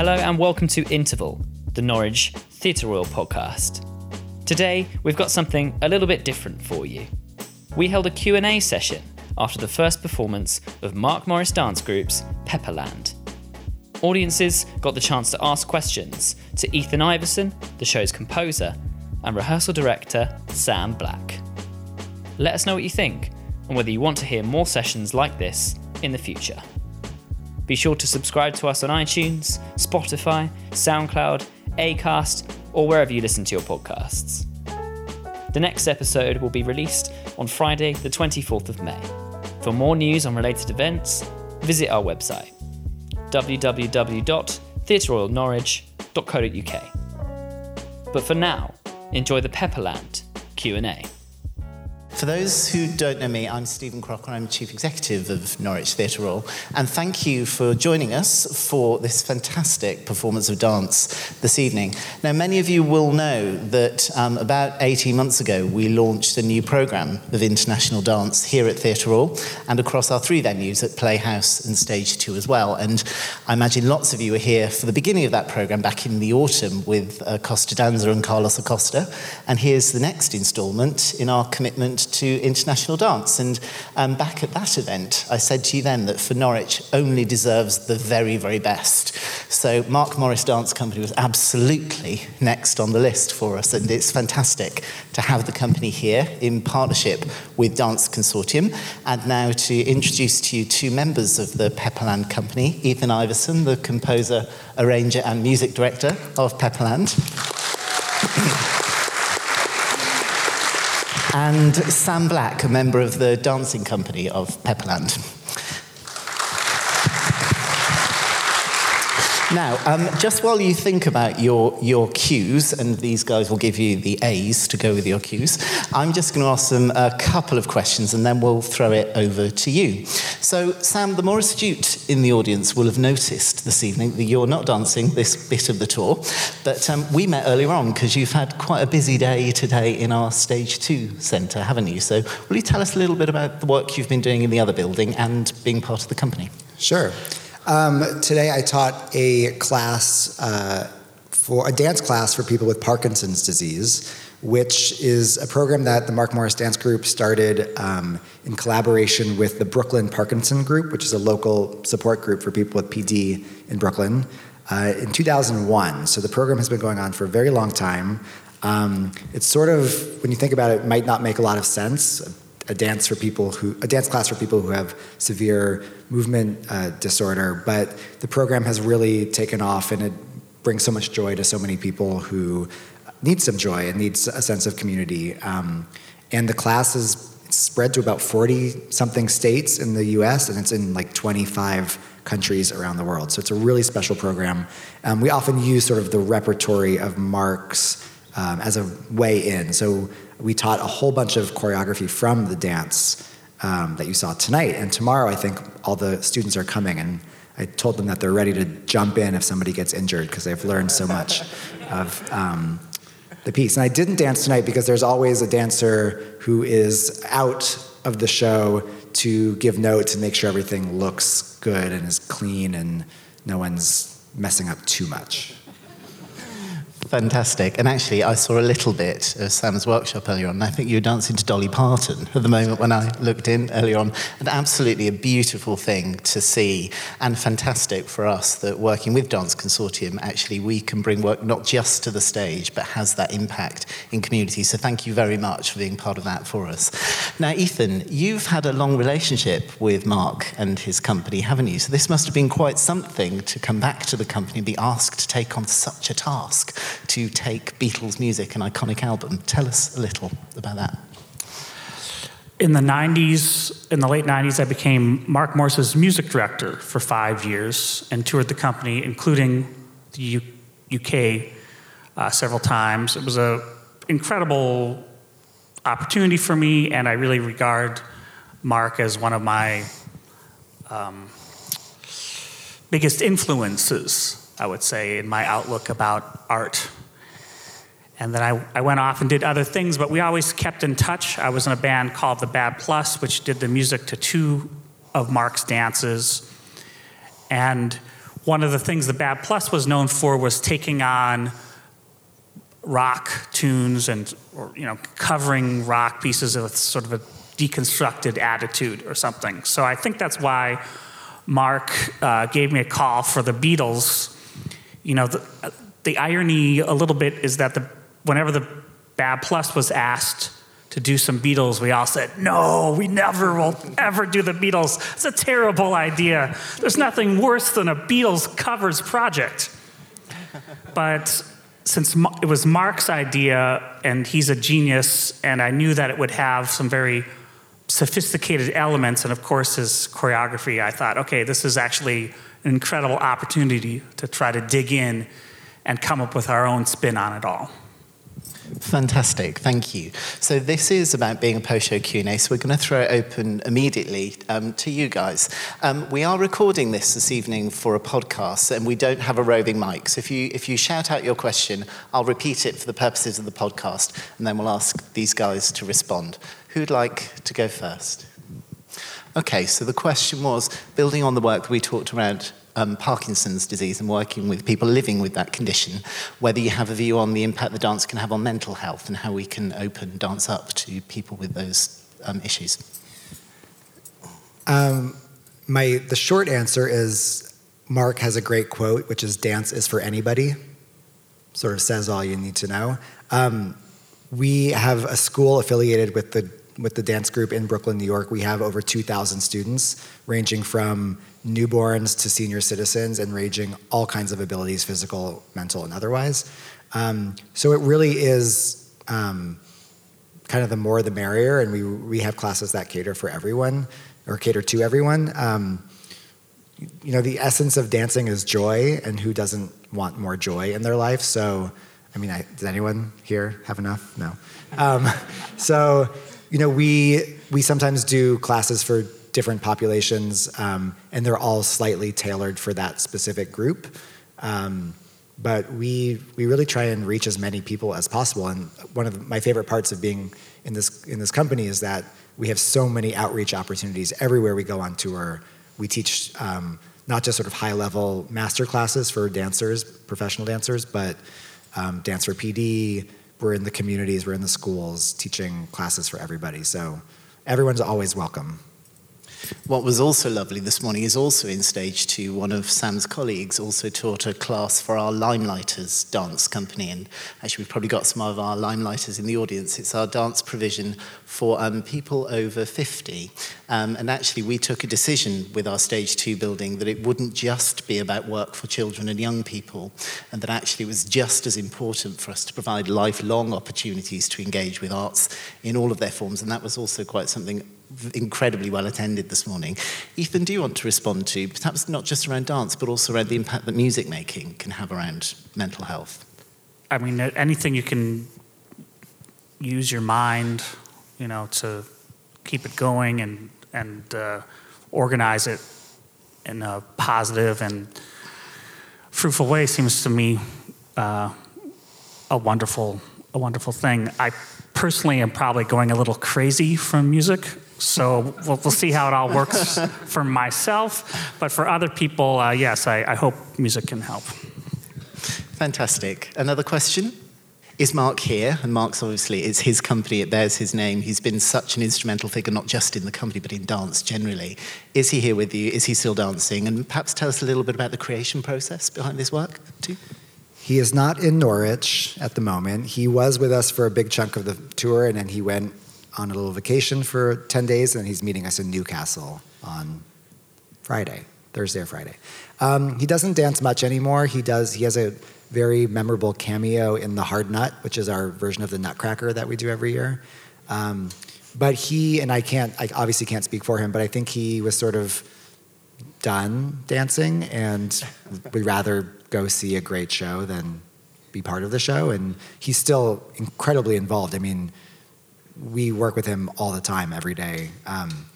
Hello and welcome to Interval, the Norwich Theatre Royal podcast. Today, we've got something a little bit different for you. We held a Q&A session after the first performance of Mark Morris Dance Group's Pepperland. Audiences got the chance to ask questions to Ethan Iverson, the show's composer, and rehearsal director Sam Black. Let us know what you think and whether you want to hear more sessions like this in the future. Be sure to subscribe to us on iTunes, Spotify, SoundCloud, Acast, or wherever you listen to your podcasts. The next episode will be released on Friday, the 24th of May. For more news on related events, visit our website www.theatreroyalnorwich.co.uk. But for now, enjoy the Pepperland Q&A. For those who don't know me, I'm Stephen Crocker. I'm Chief Executive of Norwich Theatre Royal. And thank you for joining us for this fantastic performance of dance this evening. Now, many of you will know that um, about 18 months ago, we launched a new programme of international dance here at Theatre Royal and across our three venues at Playhouse and Stage 2 as well. And I imagine lots of you were here for the beginning of that programme back in the autumn with uh, Costa Danza and Carlos Acosta. And here's the next instalment in our commitment to international dance. And um, back at that event, I said to you then that for Norwich only deserves the very, very best. So Mark Morris Dance Company was absolutely next on the list for us, and it's fantastic to have the company here in partnership with Dance Consortium. And now to introduce to you two members of the Pepperland Company, Ethan Iverson, the composer, arranger, and music director of Pepperland. And Sam Black, a member of the dancing company of Pepperland. Now, um, just while you think about your, your cues, and these guys will give you the A's to go with your cues, I'm just going to ask them a couple of questions and then we'll throw it over to you. So, Sam, the more astute in the audience will have noticed this evening that you're not dancing this bit of the tour, but um, we met earlier on because you've had quite a busy day today in our Stage 2 centre, haven't you? So, will you tell us a little bit about the work you've been doing in the other building and being part of the company? Sure. Um, today I taught a class uh, for a dance class for people with Parkinson's disease, which is a program that the Mark Morris Dance Group started um, in collaboration with the Brooklyn Parkinson Group, which is a local support group for people with PD in Brooklyn, uh, in 2001. So the program has been going on for a very long time. Um, it's sort of, when you think about it, it might not make a lot of sense a dance for people who a dance class for people who have severe movement uh, disorder but the program has really taken off and it brings so much joy to so many people who need some joy and needs a sense of community. Um, and the class is spread to about 40 something states in the us and it's in like 25 countries around the world. So it's a really special program. Um, we often use sort of the repertory of marks um, as a way in so we taught a whole bunch of choreography from the dance um, that you saw tonight. And tomorrow, I think all the students are coming, and I told them that they're ready to jump in if somebody gets injured because they've learned so much of um, the piece. And I didn't dance tonight because there's always a dancer who is out of the show to give notes and make sure everything looks good and is clean and no one's messing up too much. Fantastic. And actually, I saw a little bit of Sam's workshop earlier on. I think you were dancing to Dolly Parton at the moment when I looked in earlier on. And absolutely a beautiful thing to see, and fantastic for us that working with Dance Consortium, actually, we can bring work not just to the stage, but has that impact in community. So thank you very much for being part of that for us. Now, Ethan, you've had a long relationship with Mark and his company, haven't you? So this must have been quite something to come back to the company and be asked to take on such a task to take Beatles music, an iconic album. Tell us a little about that. In the 90s, in the late 90s, I became Mark Morris's music director for five years and toured the company, including the UK, uh, several times. It was an incredible opportunity for me, and I really regard Mark as one of my um, biggest influences I would say, in my outlook about art. And then I, I went off and did other things, but we always kept in touch. I was in a band called The Bad Plus, which did the music to two of Mark's dances. And one of the things the Bad Plus was known for was taking on rock tunes and or, you know covering rock pieces with sort of a deconstructed attitude or something. So I think that's why Mark uh, gave me a call for the Beatles. You know, the, the irony a little bit is that the whenever the Bad Plus was asked to do some Beatles, we all said, no, we never will ever do the Beatles. It's a terrible idea. There's nothing worse than a Beatles covers project. But since it was Mark's idea and he's a genius, and I knew that it would have some very sophisticated elements, and of course his choreography, I thought, okay, this is actually an incredible opportunity to try to dig in and come up with our own spin on it all. Fantastic, thank you. So this is about being a post-show Q&A, so we're going to throw it open immediately um, to you guys. Um, we are recording this this evening for a podcast, and we don't have a roving mic. So if you, if you shout out your question, I'll repeat it for the purposes of the podcast, and then we'll ask these guys to respond. Who'd like to go first? Okay, so the question was, building on the work that we talked around um, Parkinson's disease and working with people living with that condition, whether you have a view on the impact the dance can have on mental health and how we can open dance up to people with those um, issues. Um, my the short answer is Mark has a great quote, which is "Dance is for anybody." Sort of says all you need to know. Um, we have a school affiliated with the with the dance group in Brooklyn, New York. We have over 2,000 students, ranging from newborns to senior citizens and ranging all kinds of abilities physical, mental, and otherwise. Um, so it really is um, kind of the more the merrier, and we, we have classes that cater for everyone or cater to everyone. Um, you know, the essence of dancing is joy, and who doesn't want more joy in their life? So, I mean, I, does anyone here have enough? No. Um, so, you know, we we sometimes do classes for different populations, um, and they're all slightly tailored for that specific group. Um, but we we really try and reach as many people as possible. And one of my favorite parts of being in this in this company is that we have so many outreach opportunities everywhere we go on tour. We teach um, not just sort of high level master classes for dancers, professional dancers, but um, dance PD. We're in the communities, we're in the schools, teaching classes for everybody. So everyone's always welcome. What was also lovely this morning is also in stage two. One of Sam's colleagues also taught a class for our Limelighters dance company. And actually, we've probably got some of our Limelighters in the audience. It's our dance provision for um, people over 50. Um, and actually, we took a decision with our stage two building that it wouldn't just be about work for children and young people, and that actually it was just as important for us to provide lifelong opportunities to engage with arts in all of their forms. And that was also quite something incredibly well attended this morning. Ethan, do you want to respond to perhaps not just around dance, but also around the impact that music making can have around mental health? I mean, anything you can use your mind, you know, to keep it going and and uh, organize it in a positive and fruitful way seems to me uh, a wonderful a wonderful thing. I personally am probably going a little crazy from music so we'll, we'll see how it all works for myself. But for other people, uh, yes, I, I hope music can help. Fantastic. Another question? Is Mark here? And Mark's obviously, it's his company, it bears his name. He's been such an instrumental figure, not just in the company, but in dance generally. Is he here with you? Is he still dancing? And perhaps tell us a little bit about the creation process behind this work, too. He is not in Norwich at the moment. He was with us for a big chunk of the tour, and then he went on a little vacation for 10 days, and he's meeting us in Newcastle on Friday, Thursday or Friday. Um, he doesn't dance much anymore. He does. He has a very memorable cameo in the Hard Nut, which is our version of the Nutcracker that we do every year. Um, but he and I can't. I obviously can't speak for him, but I think he was sort of done dancing, and would rather go see a great show than be part of the show. And he's still incredibly involved. I mean we work with him all the time, every day. Um,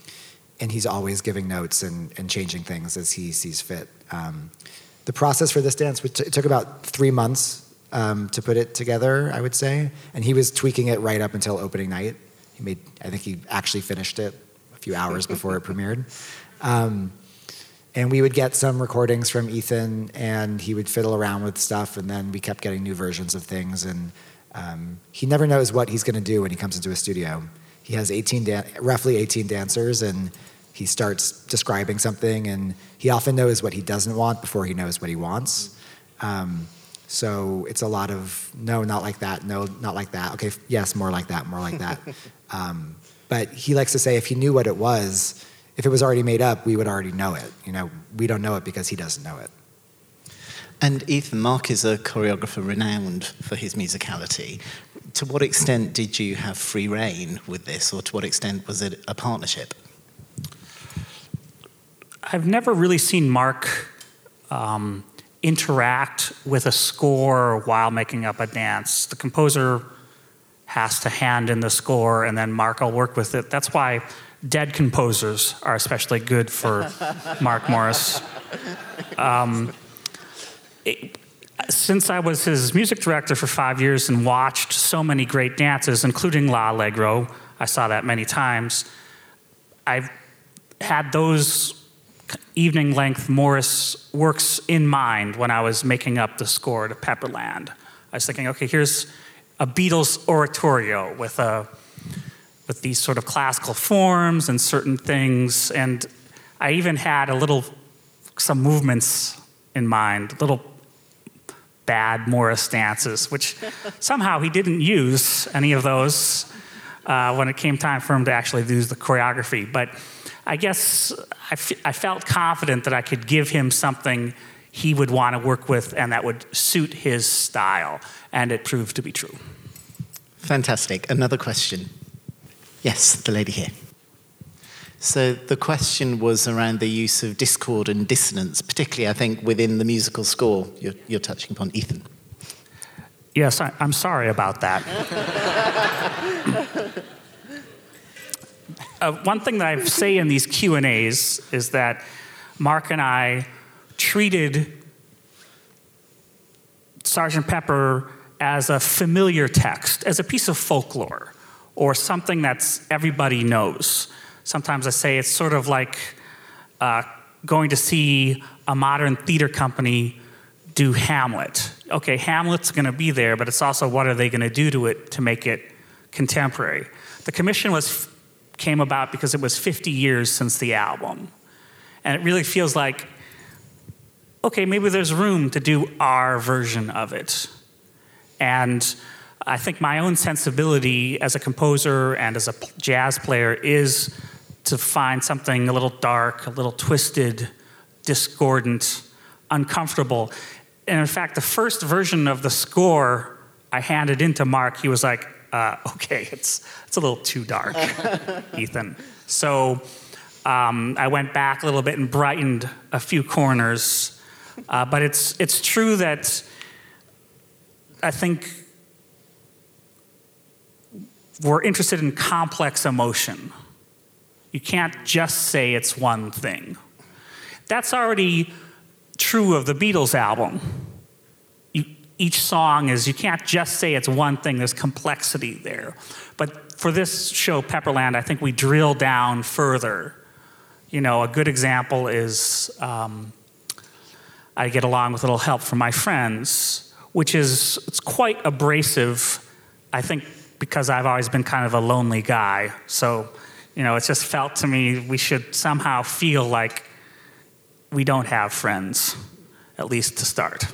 and he's always giving notes and, and changing things as he sees fit. Um, the process for this dance it took about three months um, to put it together, I would say. And he was tweaking it right up until opening night. He made, I think he actually finished it a few hours before it premiered. Um, and we would get some recordings from Ethan, and he would fiddle around with stuff, and then we kept getting new versions of things. And um, he never knows what he's going to do when he comes into a studio. He has 18 dan- roughly 18 dancers, and he starts describing something, and he often knows what he doesn't want before he knows what he wants. Um, so it's a lot of no, not like that, no, not like that. Okay, yes, more like that, more like that. um, but he likes to say if he knew what it was, if it was already made up, we would already know it. You know, we don't know it because he doesn't know it. And Ethan, Mark is a choreographer renowned for his musicality. To what extent did you have free reign with this, or to what extent was it a partnership? I've never really seen Mark um, interact with a score while making up a dance. The composer has to hand in the score, and then Mark will work with it. That's why dead composers are especially good for Mark Morris. Um, since I was his music director for five years and watched so many great dances, including L'Allegro, I saw that many times. I've had those evening length Morris works in mind when I was making up the score to Pepperland. I was thinking, okay, here's a Beatles oratorio with a with these sort of classical forms and certain things, and I even had a little some movements in mind, little bad Morris dances, which somehow he didn't use any of those uh, when it came time for him to actually use the choreography. But I guess I, f- I felt confident that I could give him something he would want to work with and that would suit his style, and it proved to be true. Fantastic. Another question. Yes, the lady here. So the question was around the use of discord and dissonance, particularly, I think, within the musical score you're, you're touching upon. Ethan. Yes, I, am sorry about that. uh, one thing that I say in these Q and A's is that Mark and I treated Sergeant Pepper as a familiar text, as a piece of folklore, or something that's everybody knows. Sometimes I say it's sort of like uh, going to see a modern theater company do Hamlet. Okay, Hamlet's going to be there, but it's also what are they going to do to it to make it contemporary. The commission was came about because it was 50 years since the album. And it really feels like okay, maybe there's room to do our version of it. And I think my own sensibility as a composer and as a jazz player is to find something a little dark, a little twisted, discordant, uncomfortable. And in fact, the first version of the score I handed in to Mark, he was like, uh, okay, it's, it's a little too dark, Ethan. So um, I went back a little bit and brightened a few corners. Uh, but it's, it's true that I think we're interested in complex emotion. You can't just say it's one thing. That's already true of the Beatles album. You, each song is, you can't just say it's one thing, there's complexity there. But for this show, Pepperland, I think we drill down further. You know, a good example is um, I get along with a little help from my friends, which is it's quite abrasive, I think, because I've always been kind of a lonely guy. So, you know, it's just felt to me we should somehow feel like we don't have friends, at least to start.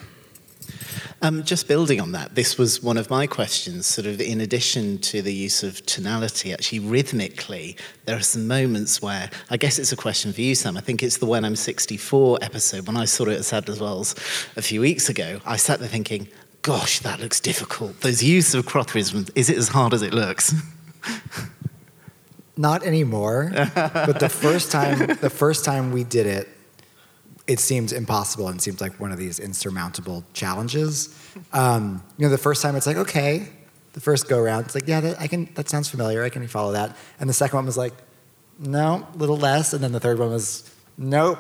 Um, just building on that, this was one of my questions. Sort of, in addition to the use of tonality, actually rhythmically, there are some moments where I guess it's a question for you, Sam. I think it's the When I'm 64 episode. When I saw it at Sadler's Wells a few weeks ago, I sat there thinking, "Gosh, that looks difficult." Those use of cross-rhythms, is it as hard as it looks? Not anymore. but the first time, the first time we did it, it seemed impossible and seemed like one of these insurmountable challenges. Um, you know, the first time it's like, okay, the first go around, it's like, yeah, that, I can. That sounds familiar. I can follow that. And the second one was like, no, a little less. And then the third one was, nope,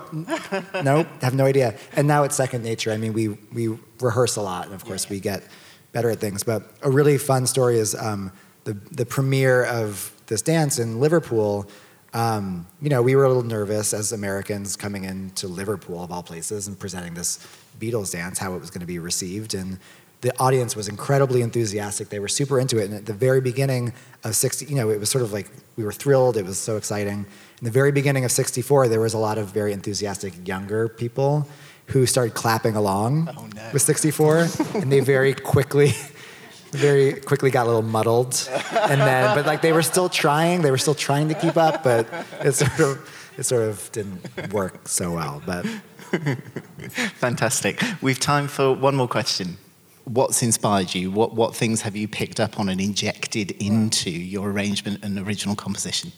nope, have no idea. And now it's second nature. I mean, we we rehearse a lot, and of course, we get better at things. But a really fun story is um, the the premiere of this dance in Liverpool. um, you know, we were a little nervous as Americans coming into Liverpool, of all places, and presenting this Beatles dance, how it was going to be received. And the audience was incredibly enthusiastic. They were super into it. And at the very beginning of 60, you know, it was sort of like we were thrilled. It was so exciting. In the very beginning of 64, there was a lot of very enthusiastic younger people who started clapping along Oh, no. with 64. and they very quickly, very quickly got a little muddled. And then, but like they were still trying, they were still trying to keep up, but it sort of, it sort of didn't work so well. But Fantastic. We've time for one more question. What's inspired you? What, what things have you picked up on and injected into your arrangement and original composition?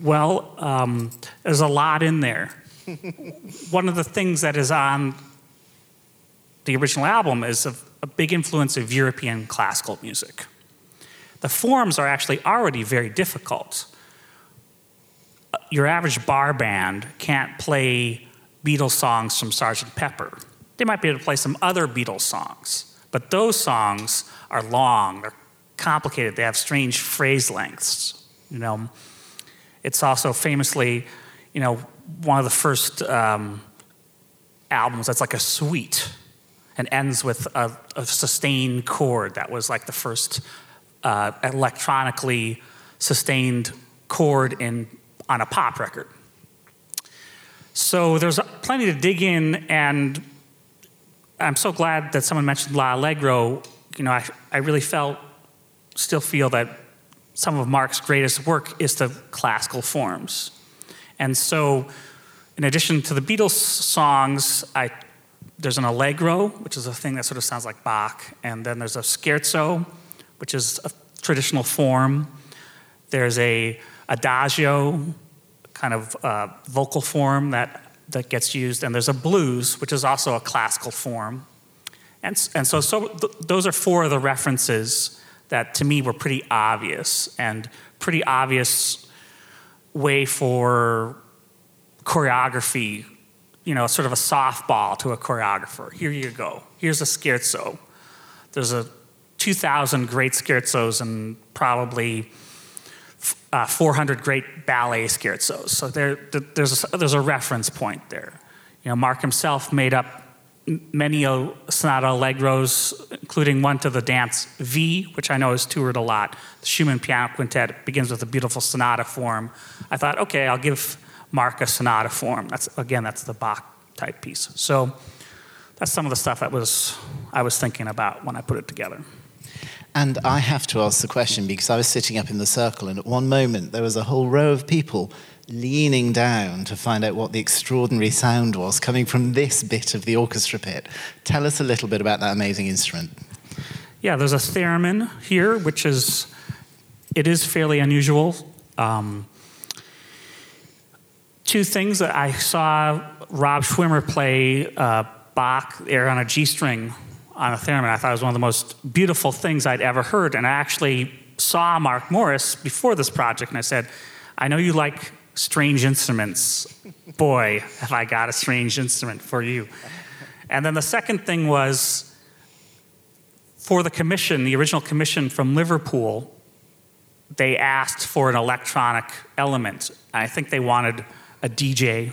Well, um, there's a lot in there. One of the things that is on the original album is a, a big influence of European classical music. The forms are actually already very difficult. Your average bar band can't play Beatles songs from Sgt. Pepper. They might be able to play some other Beatles songs, but those songs are long, they're complicated, they have strange phrase lengths. You know, it's also famously, you know, one of the first um, albums that's like a suite and ends with a, a sustained chord. That was like the first uh, electronically sustained chord in on a pop record. So there's plenty to dig in, and I'm so glad that someone mentioned L'Allegro. You know, I, I really felt, still feel that some of Mark's greatest work is the classical forms. And so, in addition to the Beatles songs, I, there's an allegro, which is a thing that sort of sounds like Bach, and then there's a scherzo, which is a traditional form. There's a adagio, kind of uh, vocal form that, that gets used, and there's a blues, which is also a classical form. And, and so, so th- those are four of the references that to me were pretty obvious and pretty obvious way for choreography, you know, sort of a softball to a choreographer. Here you go. Here's a scherzo. There's a 2,000 great scherzos and probably uh, 400 great ballet scherzos. So there, there's, a, there's a reference point there. You know, Mark himself made up many sonata allegros, including one to the dance V, which I know is toured a lot. The Schumann Piano Quintet begins with a beautiful sonata form. I thought, okay, I'll give Mark a sonata form. That's again, that's the Bach type piece. So that's some of the stuff that was I was thinking about when I put it together. And I have to ask the question because I was sitting up in the circle, and at one moment there was a whole row of people leaning down to find out what the extraordinary sound was coming from this bit of the orchestra pit. Tell us a little bit about that amazing instrument. Yeah, there's a theremin here, which is it is fairly unusual. Um, two things that I saw Rob Schwimmer play uh, Bach there on a G string on a theremin. I thought it was one of the most beautiful things I'd ever heard. And I actually saw Mark Morris before this project, and I said, "I know you like strange instruments. Boy, have I got a strange instrument for you." And then the second thing was for the commission, the original commission from Liverpool, they asked for an electronic element. I think they wanted a DJ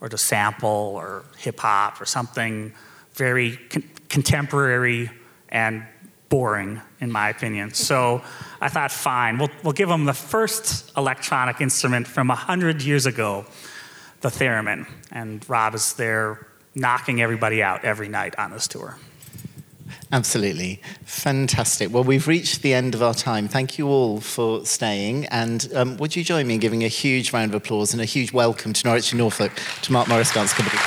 or to sample or hip hop or something very con- contemporary and boring, in my opinion. So I thought, fine, we'll, we'll give them the first electronic instrument from 100 years ago, the theremin. And Rob is there knocking everybody out every night on this tour. Absolutely. Fantastic. Well, we've reached the end of our time. Thank you all for staying. And um, would you join me in giving a huge round of applause and a huge welcome to Norwich and Norfolk to Mark Morris Dance Company?